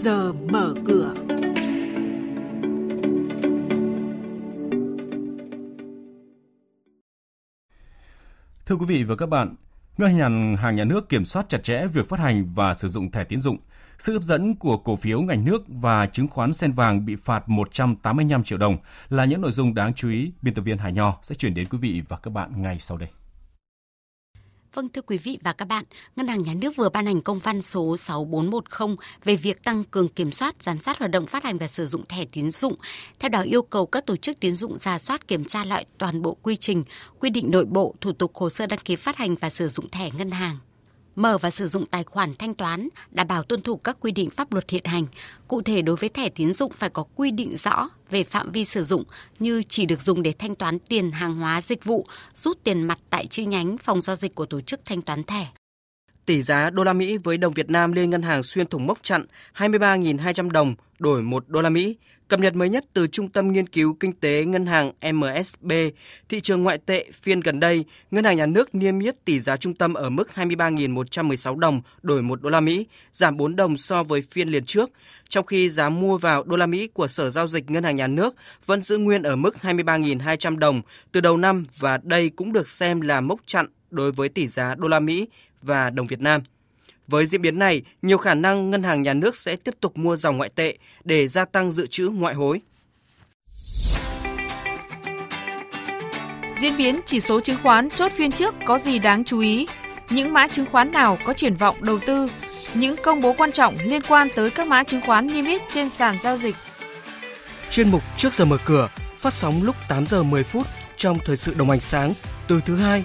giờ mở cửa. Thưa quý vị và các bạn, ngân hàng hàng nhà nước kiểm soát chặt chẽ việc phát hành và sử dụng thẻ tín dụng. Sự hấp dẫn của cổ phiếu ngành nước và chứng khoán sen vàng bị phạt 185 triệu đồng là những nội dung đáng chú ý biên tập viên Hải Nho sẽ chuyển đến quý vị và các bạn ngay sau đây. Vâng thưa quý vị và các bạn, Ngân hàng Nhà nước vừa ban hành công văn số 6410 về việc tăng cường kiểm soát, giám sát hoạt động phát hành và sử dụng thẻ tín dụng. Theo đó yêu cầu các tổ chức tín dụng ra soát kiểm tra lại toàn bộ quy trình, quy định nội bộ, thủ tục hồ sơ đăng ký phát hành và sử dụng thẻ ngân hàng mở và sử dụng tài khoản thanh toán, đảm bảo tuân thủ các quy định pháp luật hiện hành. Cụ thể đối với thẻ tín dụng phải có quy định rõ về phạm vi sử dụng như chỉ được dùng để thanh toán tiền hàng hóa dịch vụ, rút tiền mặt tại chi nhánh phòng giao dịch của tổ chức thanh toán thẻ. Tỷ giá đô la Mỹ với đồng Việt Nam liên ngân hàng xuyên thủng mốc chặn 23.200 đồng đổi 1 đô la Mỹ. Cập nhật mới nhất từ Trung tâm Nghiên cứu Kinh tế Ngân hàng MSB, thị trường ngoại tệ phiên gần đây, Ngân hàng Nhà nước niêm yết tỷ giá trung tâm ở mức 23.116 đồng đổi 1 đô la Mỹ, giảm 4 đồng so với phiên liền trước, trong khi giá mua vào đô la Mỹ của Sở Giao dịch Ngân hàng Nhà nước vẫn giữ nguyên ở mức 23.200 đồng từ đầu năm và đây cũng được xem là mốc chặn đối với tỷ giá đô la Mỹ và đồng Việt Nam. Với diễn biến này, nhiều khả năng ngân hàng nhà nước sẽ tiếp tục mua dòng ngoại tệ để gia tăng dự trữ ngoại hối. Diễn biến chỉ số chứng khoán chốt phiên trước có gì đáng chú ý? Những mã chứng khoán nào có triển vọng đầu tư? Những công bố quan trọng liên quan tới các mã chứng khoán niêm yết trên sàn giao dịch. Chuyên mục Trước giờ mở cửa phát sóng lúc 8 giờ 10 phút trong thời sự đồng hành sáng từ thứ hai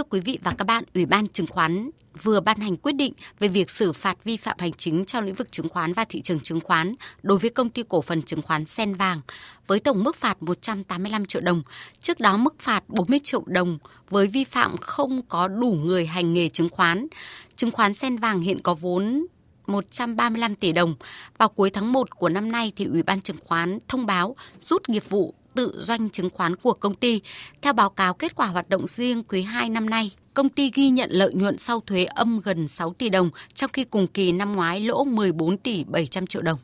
Thưa quý vị và các bạn, Ủy ban Chứng khoán vừa ban hành quyết định về việc xử phạt vi phạm hành chính trong lĩnh vực chứng khoán và thị trường chứng khoán đối với công ty cổ phần chứng khoán Sen Vàng với tổng mức phạt 185 triệu đồng. Trước đó mức phạt 40 triệu đồng với vi phạm không có đủ người hành nghề chứng khoán. Chứng khoán Sen Vàng hiện có vốn 135 tỷ đồng. Vào cuối tháng 1 của năm nay thì Ủy ban chứng khoán thông báo rút nghiệp vụ tự doanh chứng khoán của công ty. Theo báo cáo kết quả hoạt động riêng quý 2 năm nay, công ty ghi nhận lợi nhuận sau thuế âm gần 6 tỷ đồng, trong khi cùng kỳ năm ngoái lỗ 14 tỷ 700 triệu đồng.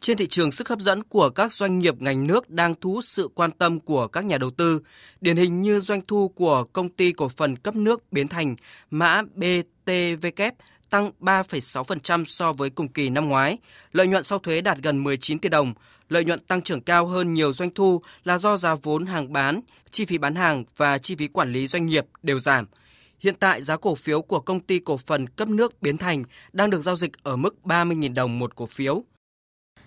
Trên thị trường, sức hấp dẫn của các doanh nghiệp ngành nước đang thu hút sự quan tâm của các nhà đầu tư, điển hình như doanh thu của công ty cổ phần cấp nước Bến Thành, mã BTVK tăng 3,6% so với cùng kỳ năm ngoái. Lợi nhuận sau thuế đạt gần 19 tỷ đồng. Lợi nhuận tăng trưởng cao hơn nhiều doanh thu là do giá vốn hàng bán, chi phí bán hàng và chi phí quản lý doanh nghiệp đều giảm. Hiện tại giá cổ phiếu của công ty cổ phần cấp nước Biến Thành đang được giao dịch ở mức 30.000 đồng một cổ phiếu.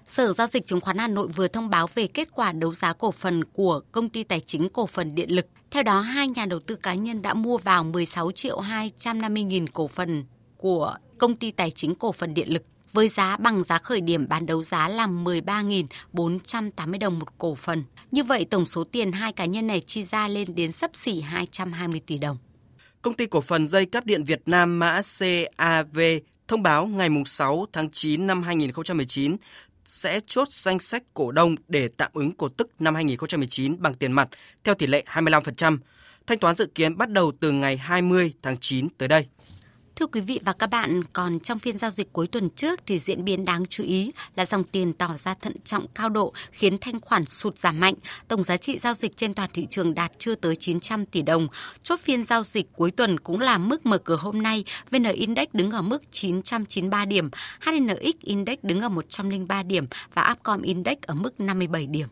Sở Giao dịch Chứng khoán Hà Nội vừa thông báo về kết quả đấu giá cổ phần của công ty tài chính cổ phần điện lực. Theo đó, hai nhà đầu tư cá nhân đã mua vào 16 triệu 250 nghìn cổ phần của công ty tài chính cổ phần điện lực với giá bằng giá khởi điểm bán đấu giá là 13.480 đồng một cổ phần. Như vậy, tổng số tiền hai cá nhân này chi ra lên đến sấp xỉ 220 tỷ đồng. Công ty cổ phần dây cáp điện Việt Nam mã CAV thông báo ngày 6 tháng 9 năm 2019 sẽ chốt danh sách cổ đông để tạm ứng cổ tức năm 2019 bằng tiền mặt theo tỷ lệ 25%. Thanh toán dự kiến bắt đầu từ ngày 20 tháng 9 tới đây. Thưa quý vị và các bạn, còn trong phiên giao dịch cuối tuần trước thì diễn biến đáng chú ý là dòng tiền tỏ ra thận trọng cao độ khiến thanh khoản sụt giảm mạnh. Tổng giá trị giao dịch trên toàn thị trường đạt chưa tới 900 tỷ đồng. Chốt phiên giao dịch cuối tuần cũng là mức mở cửa hôm nay. VN Index đứng ở mức 993 điểm, HNX Index đứng ở 103 điểm và Upcom Index ở mức 57 điểm.